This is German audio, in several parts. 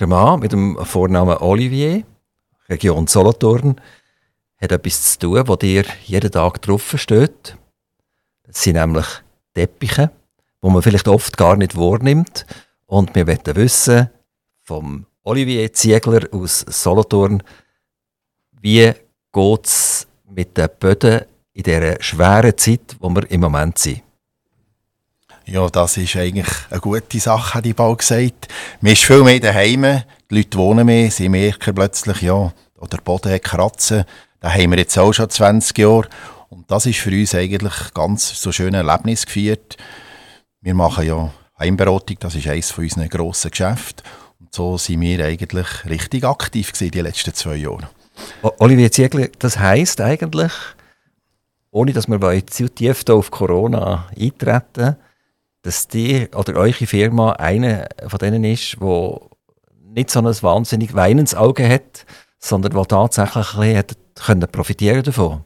Der Mann mit dem Vornamen Olivier, Region Solothurn, hat etwas zu tun, wo dir jeden Tag drauf steht. Das sind nämlich Teppiche, wo man vielleicht oft gar nicht wahrnimmt. Und wir wollen wissen vom Olivier Ziegler aus Solothurn, wie geht es mit den Böden in dieser schweren Zeit, wo wir im Moment sind? Ja, das ist eigentlich eine gute Sache, hat ich bald gesagt. Man ist viel mehr daheim, die Leute wohnen mehr, sie merken plötzlich, ja, der Boden hat kratzen. Da haben wir jetzt auch schon 20 Jahre. Und das ist für uns eigentlich ganz so schön Erlebnis geführt. Wir machen ja Heimberatung, das ist eines von unseren grossen Geschäften. Und so sind wir eigentlich richtig aktiv gewesen die letzten zwei Jahre. Olivier Ziegler, das heisst eigentlich, ohne dass wir zu tief auf Corona eintreten, dass die oder eure Firma eine von denen ist, wo nicht so ein wahnsinnig weinendes Auge hat, sondern wo tatsächlich ein bisschen können profitieren davon.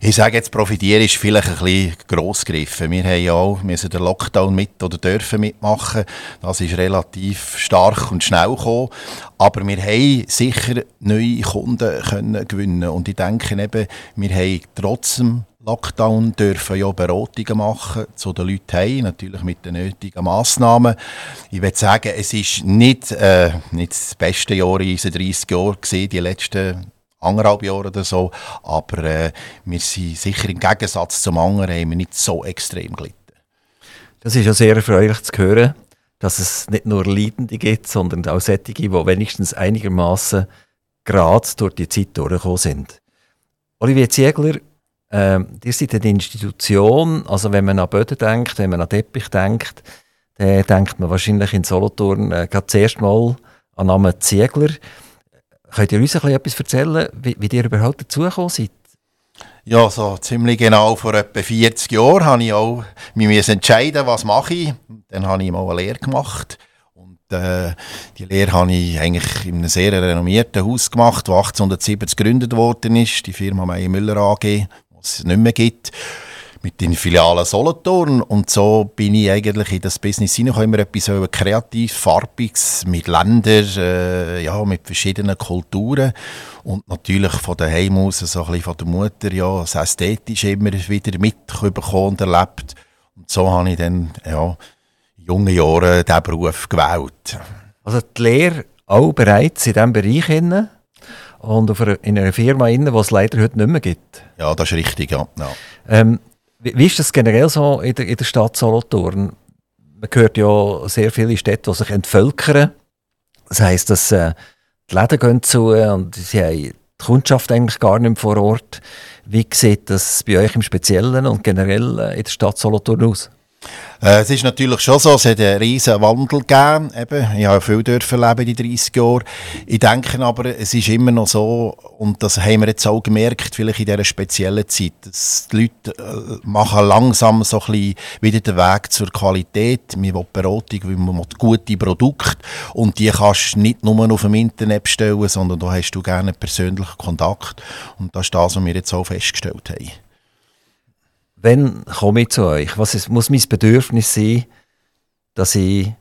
Ich sage jetzt, profitieren ist vielleicht ein bisschen gross gegriffen. Wir haben ja auch müssen den Lockdown mit oder dürfen mitmachen. Das ist relativ stark und schnell gekommen. Aber wir haben sicher neue Kunden können gewinnen Und ich denke eben, wir haben trotzdem Lockdown dürfen ja Beratungen machen zu den Leuten heim, natürlich mit den nötigen Massnahmen. Ich würde sagen, es ist nicht, äh, nicht das beste Jahr in unseren 30 Jahren gewesen, die letzten anderthalb Jahre oder so, aber äh, wir sind sicher im Gegensatz zum anderen haben wir nicht so extrem gelitten. Das ist ja sehr erfreulich zu hören, dass es nicht nur Leidende gibt, sondern auch solche, die wenigstens einigermaßen gerade durch die Zeit durchgekommen sind. Olivier Ziegler ähm, ihr seid eine Institution, also wenn man an Böden denkt, wenn man an Teppich denkt, dann denkt man wahrscheinlich in Solothurn äh, gerade zuerst mal an Namen Ziegler. Könnt ihr uns ein etwas erzählen, wie, wie ihr überhaupt dazugekommen seid? Ja, so ziemlich genau vor etwa 40 Jahren habe ich auch mich entscheiden, was mache ich. Dann habe ich mal eine Lehre gemacht. Und äh, die Lehre habe ich eigentlich in einem sehr renommierten Haus gemacht, das 1870 gegründet worden ist, die Firma Meyer Müller AG es nicht mehr gibt, mit den Filialen Solothurn. Und so bin ich eigentlich in das Business hineingekommen, immer etwas so kreativ, farbiges, mit Ländern, äh, ja, mit verschiedenen Kulturen. Und natürlich von daheim aus, so ein von der Mutter, ja, das Ästhetische immer wieder mitbekommen und erlebt. Und so habe ich dann, ja, in jungen Jahren diesen Beruf gewählt. Also die Lehre auch bereits in diesem Bereich? Hinein? Und auf einer, in einer Firma, die es leider heute nicht mehr gibt. Ja, das ist richtig, ja. ja. Ähm, wie, wie, ist das generell so in der, in der Stadt Solothurn? Man hört ja sehr viele Städte, die sich entvölkern. Das heisst, dass äh, die Läden gehen zu und sie haben die Kundschaft eigentlich gar nicht mehr vor Ort. Wie sieht das bei euch im Speziellen und generell äh, in der Stadt Solothurn aus? Äh, es ist natürlich schon so, es hat einen riesen Wandel gegeben. Eben, ich habe viel dürfen leben in 30 Jahren. Ich denke aber, es ist immer noch so, und das haben wir jetzt auch gemerkt, vielleicht in dieser speziellen Zeit, dass die Leute äh, machen langsam so ein bisschen wieder den Weg zur Qualität. Wir wollen Beratung, wir wollen gute Produkte und die kannst du nicht nur auf dem Internet bestellen, sondern da hast du gerne persönlichen Kontakt. Und das ist das, was wir jetzt auch festgestellt haben. Wann komme ich zu euch? Was ist, muss mein Bedürfnis sein, dass ich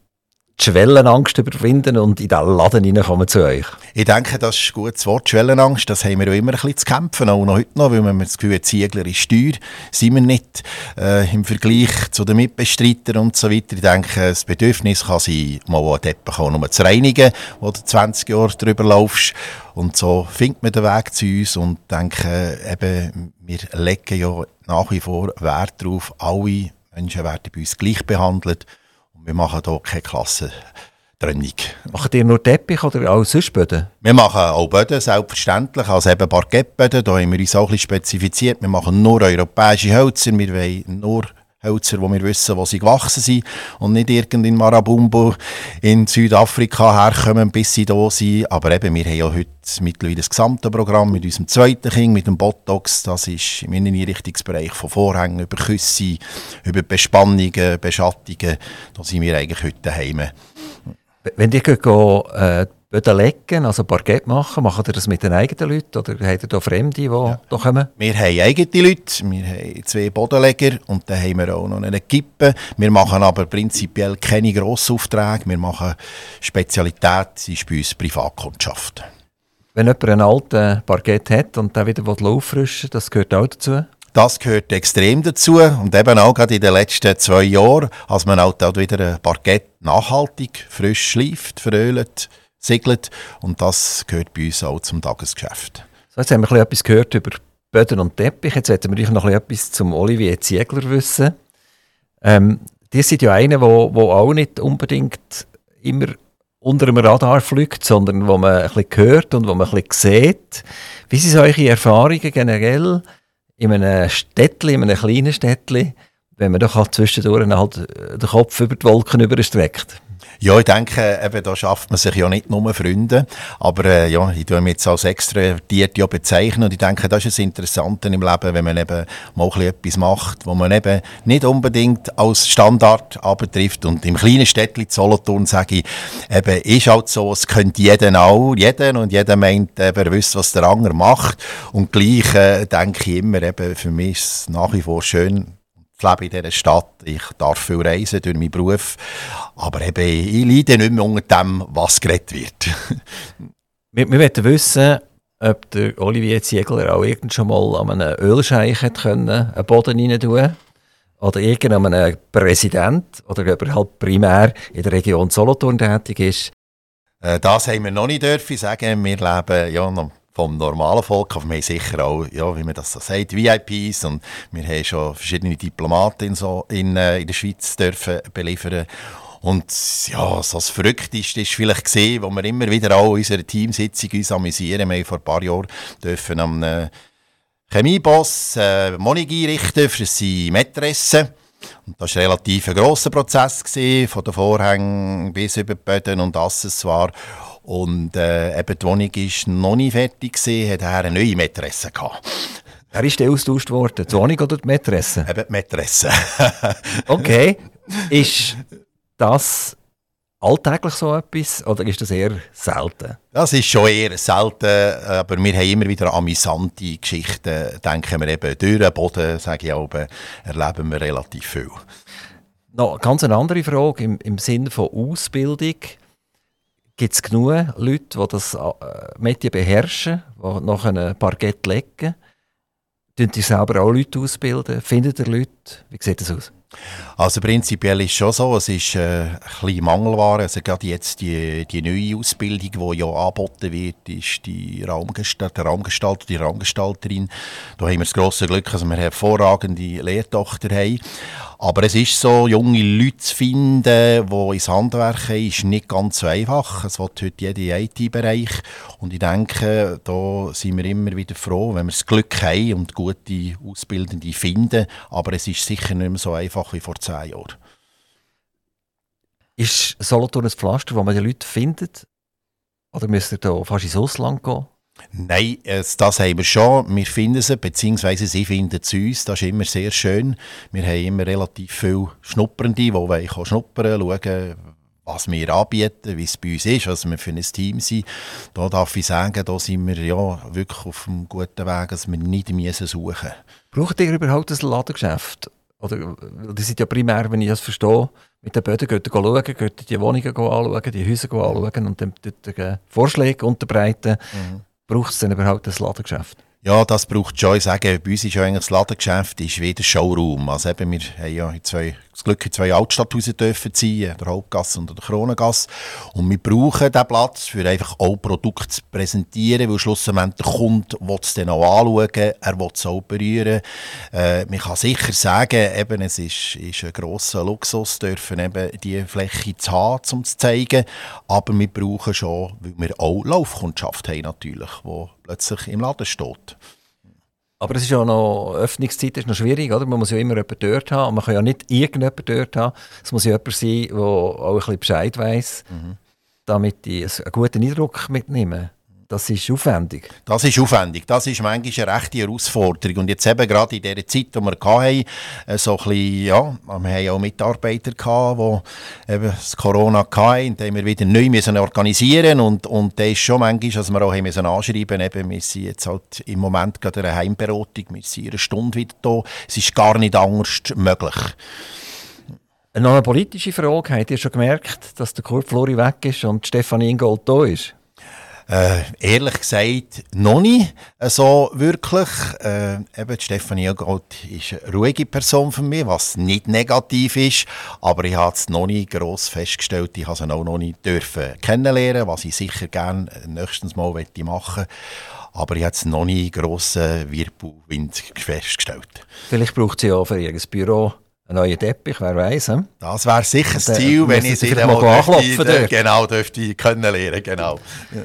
die Schwellenangst überwinden und in den Laden hineinkommen zu euch? Ich denke, das ist ein gutes Wort. Schwellenangst, das haben wir auch immer ein bisschen zu kämpfen, auch noch heute noch, weil wir das Gefühl haben, Ziegler ist teuer. Sind wir nicht äh, im Vergleich zu den Mitbestreitern und so weiter. Ich denke, das Bedürfnis kann sein, mal Teppich nur zu reinigen, wo du 20 Jahre drüber laufst. Und so findet man den Weg zu uns und denke, eben, wir legen ja nach wie vor Wert darauf, alle Menschen werden bei uns gleich behandelt und wir machen hier keine Klassentrennung. Macht ihr nur Teppich oder auch sonst Böden? Wir machen auch Böden, selbstverständlich, also eben Parkettböden, da haben wir uns auch ein bisschen spezifiziert. Wir machen nur europäische Hölzer, wir wollen nur Hölzer, wo wir wissen, wo sie gewachsen sind und nicht irgend in Marabumbo in Südafrika herkommen, bis sie da sind. Aber eben, wir haben ja heute mittlerweile das gesamte Programm mit unserem zweiten Kind, mit dem Botox. Das ist im Inneneinrichtungsbereich von Vorhängen über Küsse, über Bespannungen, Beschattungen. Da sind wir eigentlich heute daheim. Wenn ihr äh, Böden legen, also Parkett machen? Macht ihr das mit den eigenen Leuten oder habt ihr da Fremde, die ja. da kommen? Wir haben eigene Leute, wir haben zwei Bodenleger und dann haben wir auch noch eine Kippe. Wir machen aber prinzipiell keine Grossaufträge, wir machen Spezialität, sie ist bei uns Privatkundschaft. Wenn jemand einen alten Parkett hat und den wieder auffrischen will, das gehört auch dazu? Das gehört extrem dazu und eben auch gerade in den letzten zwei Jahren, als man auch wieder ein Parkett nachhaltig, frisch schleift, verölt, segelt und das gehört bei uns auch zum Tagesgeschäft. So, jetzt haben wir etwas gehört über Böden und Teppich, jetzt hätten wir noch etwas zum Olivier Ziegler wissen. Ähm, die sind ja einer, wo, wo auch nicht unbedingt immer unter dem Radar fliegt, sondern wo man ein bisschen hört und wo man ein bisschen sieht. Wie sind eure Erfahrungen generell in einem Städtchen, in einem kleinen Städtchen, wenn man doch halt zwischendurch halt den Kopf über die Wolken überstreckt. Ja, ich denke, eben, da schafft man sich ja nicht nur Freunde, aber äh, ja, ich tue mich jetzt als extrovertiert ja bezeichnen. Und ich denke, das ist das Interessante im Leben, wenn man eben mal etwas macht, wo man eben nicht unbedingt als Standard abtrifft und im kleinen Städtchen Solothurn sage ich, eben, ist halt so, es könnte jeder auch, jeder und jeder meint, eben, er wüsste, was der andere macht. Und gleich äh, denke ich immer, eben, für mich ist es nach wie vor schön, ich lebe in dieser Stadt, ich darf viel reisen durch meinen Beruf, aber eben, ich leide nicht mehr unter dem, was geredet wird. wir, wir wollen wissen, ob der Olivier Ziegler auch irgend schon mal an einem Ölscheich können, einen Boden rein tun oder irgendeinem Präsident oder ob er halt primär in der Region Solothurn tätig ist. Äh, das haben wir noch nicht dürfen sagen. Wir leben ja noch vom normalen Volk, aber wir haben sicher auch, ja, wie man das so sagt, VIPs und wir haben schon verschiedene Diplomaten in, so, in, äh, in der Schweiz dürfen beliefern und ja, so das Verrückteste ist vielleicht gesehen, wo wir immer wieder auch in unserer Teamsitzung uns amüsieren. Wir haben vor ein paar Jahren dürfen am äh, Chemieboss äh, Monig einrichten für seine Mätresse. Und das war ein relativ grosser Prozess, gewesen, von den Vorhängen bis über die Böden und Accessoires. Und äh, eben die Wohnung war noch nicht fertig, gewesen, hat er eine neue Mätresse gehabt. Wer ist denn austauscht worden? Die Wohnung oder die Mätresse? Eben die Mätresse. okay. Ist das alltäglich so etwas oder ist das eher selten? Das ist schon eher selten, aber wir haben immer wieder amüsante Geschichten, denken wir eben, durch den Boden, sage ich auch, erleben wir relativ viel. Noch ganz eine andere Frage im, im Sinne von Ausbildung. Gibt es genug Leute, die das äh, Metier beherrschen, die nach einem Parkett legen? Tun ihr selber auch Leute ausbilden? Findet ihr Leute? Wie sieht das aus? Also prinzipiell ist es schon so, es ist äh, ein bisschen Mangelware. Also gerade jetzt die, die neue Ausbildung, die ja angeboten wird, ist die Raumgestalt, der Raumgestalter, die Raumgestalterin. Da haben wir das grosse Glück, dass wir hervorragende Lehrtochter haben. Aber es ist so, junge Leute zu finden, die ins Handwerk haben, ist nicht ganz so einfach. Es wird heute jeder IT-Bereich. Und ich denke, da sind wir immer wieder froh, wenn wir das Glück haben und gute Ausbildende finden. Aber es ist sicher nicht mehr so einfach wie vor zehn Jahren. Ist Solothurn ein Pflaster, wo man die Leute findet? Oder müsst ihr da fast ins Ausland gehen? Nein, das haben wir schon. Wir finden sie, beziehungsweise sie finden es uns. Das ist immer sehr schön. Wir haben immer relativ viele Schnuppernde, die wollen schnuppern, schauen, was wir anbieten, wie es bei uns ist, was wir für ein Team sind. Da darf ich sagen, da sind wir ja wirklich auf einem guten Weg, dass wir nicht müssen suchen Braucht ihr überhaupt ein Ladengeschäft? Oder, die sind ja primär, wenn ich das verstehe, mit den Böden geht schauen, geht die Wohnungen anschauen, die Häuser anschauen und dann dort Vorschläge unterbreiten. Mhm braucht es denn überhaupt ein Ladengeschäft? Ja, das braucht schon. Ich sage, bei uns ist ja eigentlich das Ladengeschäft ist wie der Showroom. Also eben, wir haben ja zwei, das Glück, in zwei Altstadthäuser dürfen ziehen, der Hauptgasse und der Kronengasse. Und wir brauchen diesen Platz, für einfach auch Produkte zu präsentieren, weil schlussendlich der Kunde will es dann auch anschauen, er will es auch berühren. Äh, man kann sicher sagen, eben, es ist, ist ein grosser Luxus, dürfen eben die Fläche zu haben, um zu zeigen. Aber wir brauchen schon, weil wir auch Laufkundschaft haben natürlich, die plötzlich im Laden steht. Aber es ist ja noch, Öffnungszeit ist noch schwierig, oder? Man muss ja immer jemanden dort haben. Und man kann ja nicht irgendjemanden dort haben. Es muss ja jemand sein, der auch ein bisschen Bescheid weiss, mhm. damit ich einen guten Eindruck mitnehme. Das ist aufwendig. Das ist aufwendig. Das ist manchmal eine rechte Herausforderung. Und jetzt eben gerade in dieser Zeit, die wir hatten, äh, so ein bisschen, ja, wir haben auch Mitarbeiter gehabt, die eben das Corona hatten, und wir wieder neu müssen organisieren und und da ist schon manchmal, dass wir auch haben müssen anschreiben eben, wir sind jetzt halt im Moment gerade eine Heimberatung, wir sind eine Stunde wieder da. Es ist gar nicht anders möglich. Noch eine politische Frage. Habt ihr schon gemerkt, dass der Kurt Flori weg ist und Stefanie Ingold da ist? Äh, ehrlich gesagt, noch nicht äh, so wirklich. Äh, eben, Stefanie Ingold ist eine ruhige Person für mich, was nicht negativ ist. Aber ich habe es noch nicht gross festgestellt. Ich habe sie auch noch nicht dürfen kennenlernen, was ich sicher gerne nächstens mal machen möchte. Aber ich habe es noch nicht grossen Wirbelwind festgestellt. Vielleicht braucht sie ja für ihr Büro einen neuen Teppich, wer weiß. Hm? Das wäre sicher das Ziel, wenn ich sie dann mal dürfte, genau, dürfte kennenlernen. Genau. Ja.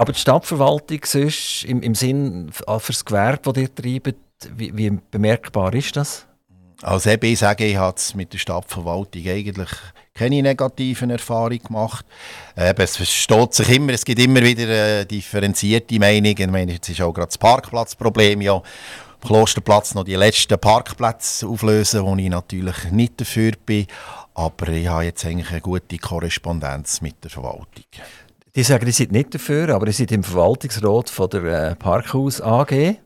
Aber die Stadtverwaltung sonst, im, im Sinn für das Gewerbe, das ihr treibt, wie, wie bemerkbar ist das? Also ich sage, ich habe mit der Stadtverwaltung eigentlich keine negativen Erfahrungen gemacht. Eben, es versteht sich immer, es gibt immer wieder äh, differenzierte Meinungen. Ich meine, jetzt ist auch gerade das Parkplatzproblem ja. Am Klosterplatz noch die letzten Parkplätze auflösen, wo ich natürlich nicht dafür bin. Aber ich habe jetzt eigentlich eine gute Korrespondenz mit der Verwaltung. Die sagen, die sind nicht dafür, aber die sind im Verwaltungsrat von der äh, Parkhaus AG.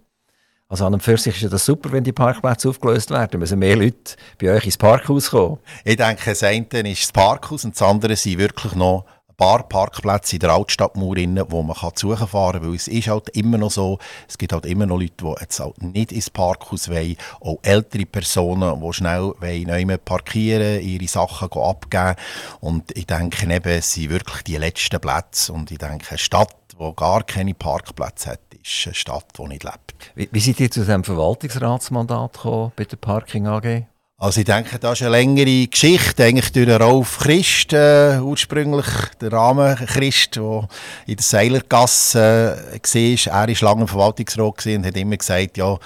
Also an und für sich ist das super, wenn die Parkplätze aufgelöst werden. müssen mehr Leute bei euch ins Parkhaus kommen. Ich denke, das eine ist das Parkhaus und das andere sind wirklich noch paar Parkplätze in der Altstadtmauer, wo man kann suchen kann, weil es ist halt immer noch so, es gibt halt immer noch Leute, die jetzt halt nicht ins Parkhaus wollen, auch ältere Personen, die schnell wollen, parkieren, ihre Sachen abgeben und ich denke eben, es sind wirklich die letzten Plätze und ich denke, eine Stadt, die gar keine Parkplätze hat, ist eine Stadt, die nicht lebt. Wie, wie seid ihr zu diesem Verwaltungsratsmandat gekommen bei der Parking AG? Also ich denke, das ist eine längere Geschichte, eigentlich durch den Rolf Christ, äh, ursprünglich der Rahmen Christ, der in der Seilergasse äh, war. Er war lange im Verwaltungsrat und hat immer gesagt, ja,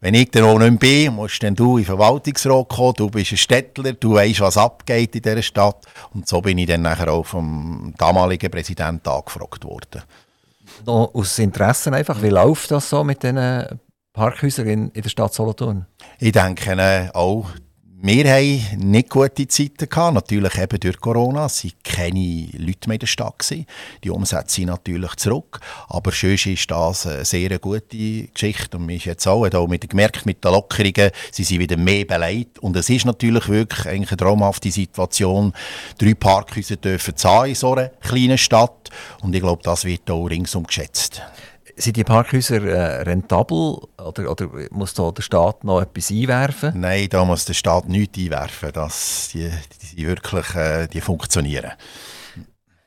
wenn ich dann auch nicht bin, musst dann du in den Verwaltungsrat kommen, du bist ein Städtler, du weißt, was abgeht in dieser Stadt. Und so bin ich dann nachher auch vom damaligen Präsidenten angefragt worden. Noch aus Interesse einfach, wie läuft das so mit diesen Parkhäusern in, in der Stadt Solothurn? Ich denke äh, auch, wir haben nicht gute Zeiten gehabt, natürlich eben durch Corona. Es waren keine Leute mehr in der Stadt. Gewesen. Die Umsätze sind natürlich zurück. Aber sonst ist das eine sehr gute Geschichte. Und wir ist jetzt auch, auch mit, gemerkt, mit den Lockerungen, sie sind wieder mehr beleidigt. Und es ist natürlich wirklich eigentlich eine traumhafte Situation. Drei Parkhäuser dürfen zahlen in so einer kleinen Stadt. Und ich glaube, das wird auch ringsum geschätzt. Sind die Parkhäuser äh, rentabel oder, oder muss da der Staat noch etwas einwerfen? Nein, da muss der Staat nichts einwerfen. Das, die, die, wirklich äh, die funktionieren.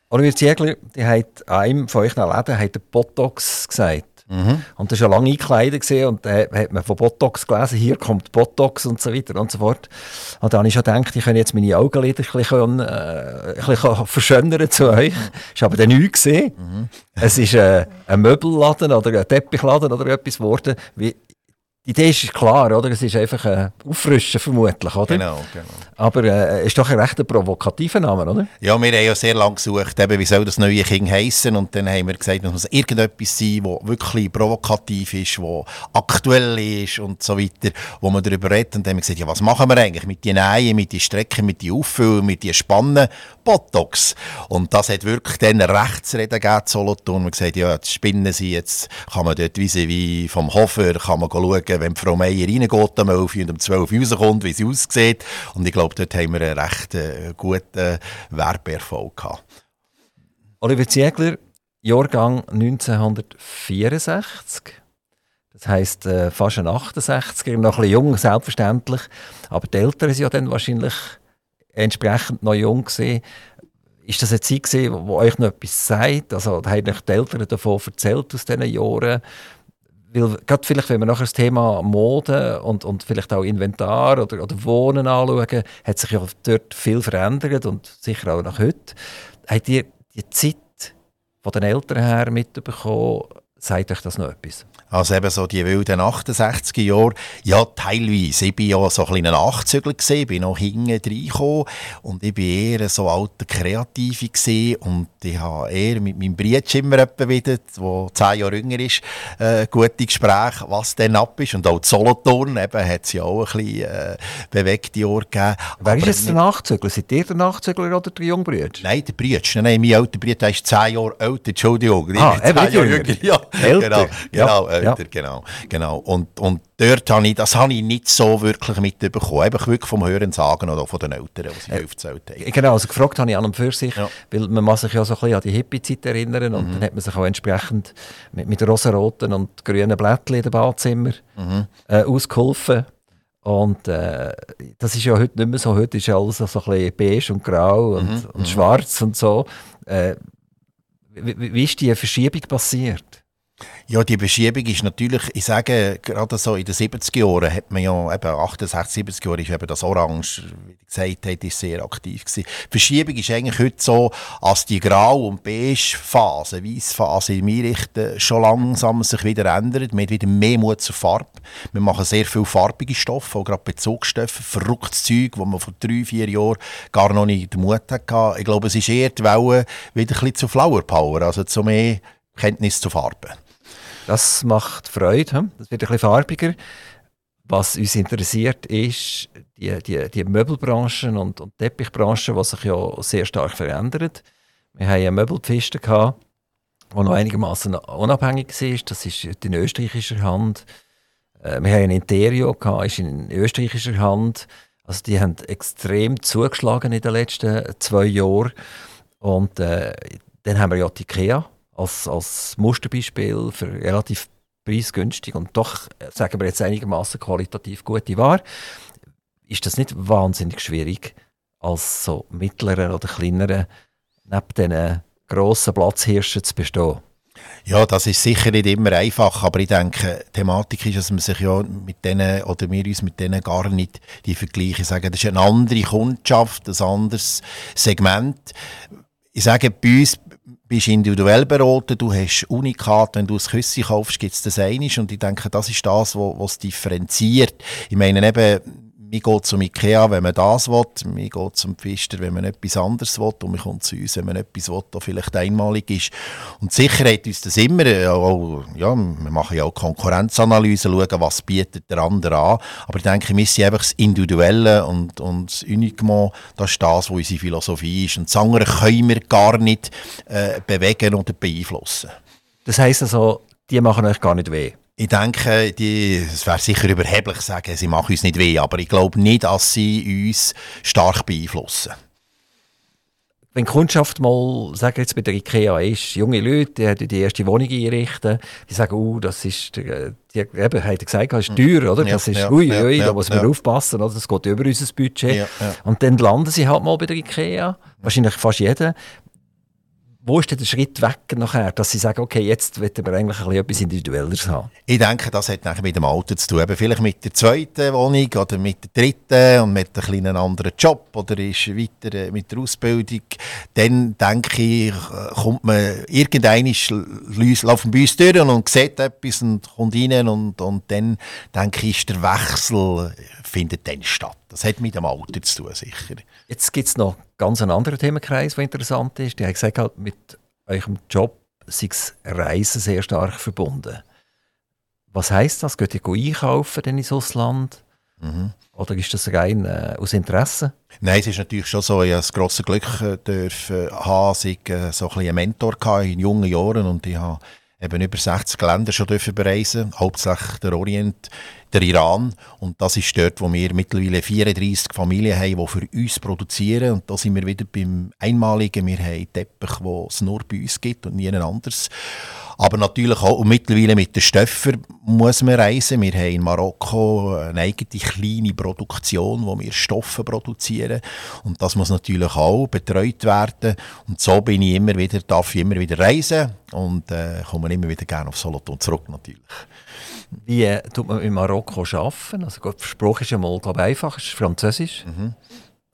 Oliver Ziegler, die hat einem von euch Läden hat Botox gesagt. Mhm. Und das war ja lange eingekleidet und da hat man von Botox gelesen, hier kommt Botox und so weiter und so fort. Und dann habe ich schon gedacht, ich könnte jetzt meine Augenlider ein bisschen, äh, ein bisschen verschönern zu euch. Das war aber dann nichts gesehen. Mhm. Es ist äh, ein Möbelladen oder ein Teppichladen oder etwas geworden. Wie, die Idee ist klar, oder? Es ist einfach ein Auffrischen vermutlich, oder? Genau, genau. Aber es äh, ist doch ein recht provokativer Name, oder? Ja, wir haben ja sehr lange gesucht, eben, wie soll das neue Kind heißen und dann haben wir gesagt, es muss irgendetwas sein, das wirklich provokativ ist, das aktuell ist und so weiter, wo man darüber redet und dann haben wir gesagt, ja, was machen wir eigentlich mit den Nähen, mit den Strecken, mit den Auffüllen, mit den Spannen? Botox. Und das hat wirklich dann Rechtsreden gegeben, Solothurn. Man gesagt, ja, jetzt spinnen sie, jetzt kann man dort wie vom Hofer, kann man schauen, wenn Frau Meier reingeht am 11 und um 12 Uhr rauskommt, wie sie aussieht. Und ich glaube, dort haben wir einen recht äh, guten Werbeerfolg gehabt. Oliver Ziegler, Jahrgang 1964. Das heisst, äh, fast ein 68er, noch ein bisschen jung, selbstverständlich. Aber die Eltern sind ja dann wahrscheinlich entsprechend noch jung gesehen. Ist das eine Zeit gewesen, wo euch noch etwas sagt? Also, haben euch die Eltern davon erzählt aus diesen Jahren? Weil, gerade vielleicht, wenn wir nachher das Thema Mode und, und vielleicht auch Inventar oder, oder Wohnen anschauen, hat sich ja dort viel verändert und sicher auch nach heute. Habt ihr die Zeit von den Eltern her mitbekommen, Sagt euch das noch etwas? Also eben so die wilden 68er Jahre. Ja, teilweise. Ich war ja so ein kleiner Nachzügler, gewesen, bin noch hinten reingekommen und ich war eher so alter Kreative gewesen und ich habe eher mit meinem Bruder immer wieder, der zehn Jahre jünger ist, äh, gute Gespräche, was denn ab ist. Und auch die Solothurn eben hat es ja auch ein bisschen äh, bewegte Jahre gegeben. Wer ist jetzt der Nachzügler? Seid ihr der Nachzügler oder der Jungbrüder? Nein, der Bruder. Nein, mein alter Bruder ist zehn Jahre älter, Entschuldigung. Ah, eben Jahre jünger. Ja, älter. Genau, genau, ja. Älter, genau. genau. Und, und dort habe ich, das habe ich nicht so wirklich mitbekommen. Einfach wirklich vom Hören sagen oder von den Eltern, die sie aufgezählt haben. Genau, also gefragt habe ich an und für sich, Ja. weil man muss sich ja so ein bisschen an die Hippie-Zeit erinnern und dann hat man sich auch entsprechend mit, mit rosaroten und grünen Blättchen in den Badzimmer äh, ausgeholfen. Und äh, das ist ja heute nicht mehr so. Heute ist ja alles so ein bisschen beige und grau und, und schwarz und so. Äh, wie, wie- wie ist die Verschiebung passiert? Ja, die Verschiebung ist natürlich, ich sage, gerade so in den 70er Jahren hat man ja, eben 68, 70 Jahre ist eben das Orange, wie gesagt habe, ist sehr aktiv gewesen. Verschiebung ist eigentlich heute so, als die Grau- und Beige-Phase, Weiss-Phase in mir Richtung schon langsam sich wieder ändert. Man hat wieder mehr Mut zur Farbe. Wir machen sehr viel farbige Stoffe, auch gerade Bezugsstoffe, verrücktes Zeug, wo man vor drei, vier Jahren gar noch nicht den Mut hatte. Ich glaube, es ist eher die Welle wieder ein bisschen zu Flower Power, also zu mehr Kenntnis zu Farben. Das macht Freude, hm? das wird ein bisschen farbiger. Was uns interessiert, ist die, die, die Möbelbranche und, und Teppichbranche, die sich ja sehr stark verändert. Wir haben eine Möbelpfiste, die noch einigermaßen unabhängig war. Das ist in österreichischer Hand. Äh, Wir haben ein Interio, gehabt, ist in österreichischer Hand. Also die haben extrem zugeschlagen in den letzten zwei Jahren. Und äh, dann haben wir ja die IKEA als, als Musterbeispiel für relativ preisgünstig und doch, äh, sagen wir jetzt einigermaßen qualitativ gute Ware. Ist das nicht wahnsinnig schwierig, als so mittleren oder kleineren neben diesen grossen Platzhirschen zu bestehen? Ja, das ist sicher nicht immer einfach, aber ich denke, die Thematik ist, dass man sich ja mit denen, oder wir uns mit denen gar nicht die Vergleiche sagen. Das ist eine andere Kundschaft, ein anderes Segment. Ich sage, bei uns bist du individuell beraten, du hast Unikat, wenn du ein Küssi kaufst, gibt es das einiges und ich denke, das ist das, was was differenziert. Ich meine eben, man geht zum Ikea, wenn man das will, man geht zum Pfister, wenn man etwas anderes will und man kommt zu uns, wenn man etwas will, das vielleicht einmalig ist. Und die Sicherheit uns das immer, äh, auch, ja, wir machen ja auch Konkurrenzanalysen, schauen, was bietet der andere an, aber ich denke, wir sind einfach das Individuelle und, und das Unicum, das ist das, was unsere Philosophie ist und das andere können wir gar nicht äh, bewegen oder beeinflussen. Das heisst also, die machen euch gar nicht weh. Ich denke, die, es wäre sicher überheblich zu sagen, sie machen uns nicht weh, aber ich glaube nicht, dass sie uns stark beeinflussen. Wenn die Kundschaft mal, sagen jetzt bei der IKEA ist, junge Leute, die die erste Wohnung einrichten, die sagen, uh, das ist, der- die eben, hat er gesagt, das ist teuer, oder? Ja, das ist, ja, ui, ja, ui, ja, da muss man aufpassen, oder? Das geht über unser Budget. Und dann landen sie halt mal bei der IKEA, wahrscheinlich fast jeder. Wo ist denn der Schritt weg nachher, dass sie sagen, okay, jetzt wollen wir eigentlich etwas Individuelleres haben? Ich denke, das hat nachher mit dem Alter zu tun. Eben vielleicht mit der zweiten Wohnung oder mit der dritten und mit einem kleinen anderen Job oder ist weiter äh, mit der Ausbildung. Dann denke ich, äh, kommt man irgendein laufen bei uns durch und sieht etwas und kommt rein und, und dann denke ich, ist der Wechsel äh, findet dann statt. Das hat mit dem Alter zu tun, sicher. Jetzt gibt es noch ganz einen anderen Themenkreis, der interessant ist. Die haben gesagt, halt, mit eurem Job das Reisen sehr stark verbunden. Was heisst das? Geht ihr einkaufen denn ins Ausland? Oder ist das rein äh, aus Interesse? Nein, es ist natürlich schon so, ich habe das grosse Glück äh, dürfen haben, dass ich äh, so ein bisschen einen Mentor hatte in jungen Jahren und ich habe eben über 60 Länder schon dürfen bereisen, hauptsächlich der Orient, der Iran. Und das ist dort, wo wir mittlerweile 34 Familien haben, die für uns produzieren. Und da sind wir wieder beim Einmaligen, wir haben Teppich, die es nur bei uns gibt und niemand anders. Aber natürlich auch und mittlerweile mit den Stöffer muss man reisen. Wir haben in Marokko eine eigene kleine Produktion, wo wir Stoffe produzieren. Und das muss natürlich auch betreut werden. Und so bin ich immer wieder, darf ich immer wieder reisen und äh, komme immer wieder gerne auf Solothurn zurück natürlich. Wie äh, tut man in Marokko arbeiten? Also der Spruch ist ja mal glaub, einfach, es ist Französisch.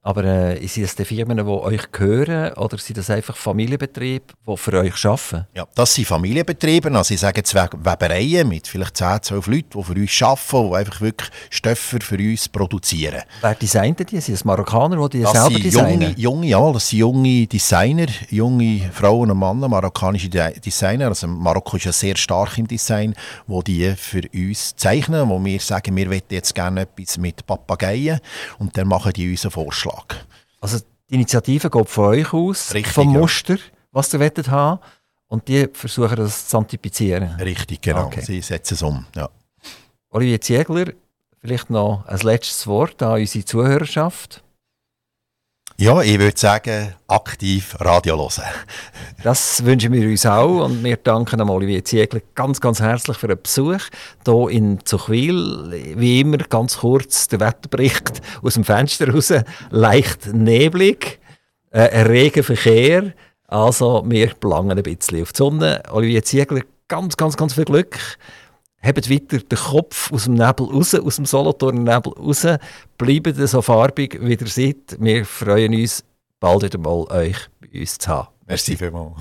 Aber äh, sind das die Firmen, die euch gehören oder sind das einfach Familienbetriebe, die für euch arbeiten? Ja, das sind Familienbetriebe, also ich sage jetzt Webereien mit vielleicht 10, 12 Leuten, die für uns arbeiten, die einfach wirklich Stoffe für uns produzieren. Wer designt die? Sind das Marokkaner, die die das selber sind designen? Junge, junge, ja, das sind junge Designer, junge Frauen und Männer, marokkanische Designer. Also Marokko ist ja sehr stark im Design, wo die für uns zeichnen, wo wir sagen, wir möchten jetzt gerne etwas mit Papageien und dann machen die uns einen Vorschlag. Also die Initiative geht von euch aus, Richtig, vom ja. Muster, was ihr wollt haben und die versuchen das zu antizipieren. Richtig, genau. Okay. Sie setzen es um. Ja. Olivier Ziegler, vielleicht noch ein letztes Wort an unsere Zuhörerschaft. Ja, ich würde sagen, aktiv Radio hören. Das wünschen wir uns auch und wir danken Olivier Ziegler ganz, ganz herzlich für den Besuch hier in Zuchwil. Wie immer ganz kurz der Wetterbericht aus dem Fenster raus. Leicht neblig, äh, ein reger Verkehr, also wir planen ein bisschen auf die Sonne. Olivier Ziegler, ganz, ganz, ganz viel Glück. Habt weiter den Kopf aus dem Nebel raus, aus dem Solothurner Nebel raus. Bleibt so farbig, wie ihr seid. Wir freuen uns, bald wieder mal euch bei uns zu haben. Merci vielmals.